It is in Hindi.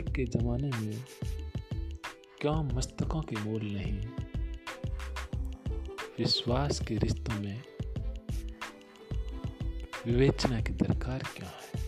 के ज़माने में क्यों मस्तकों के मोल नहीं? विश्वास के रिश्तों में विवेचना की दरकार क्या है?